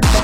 Bye.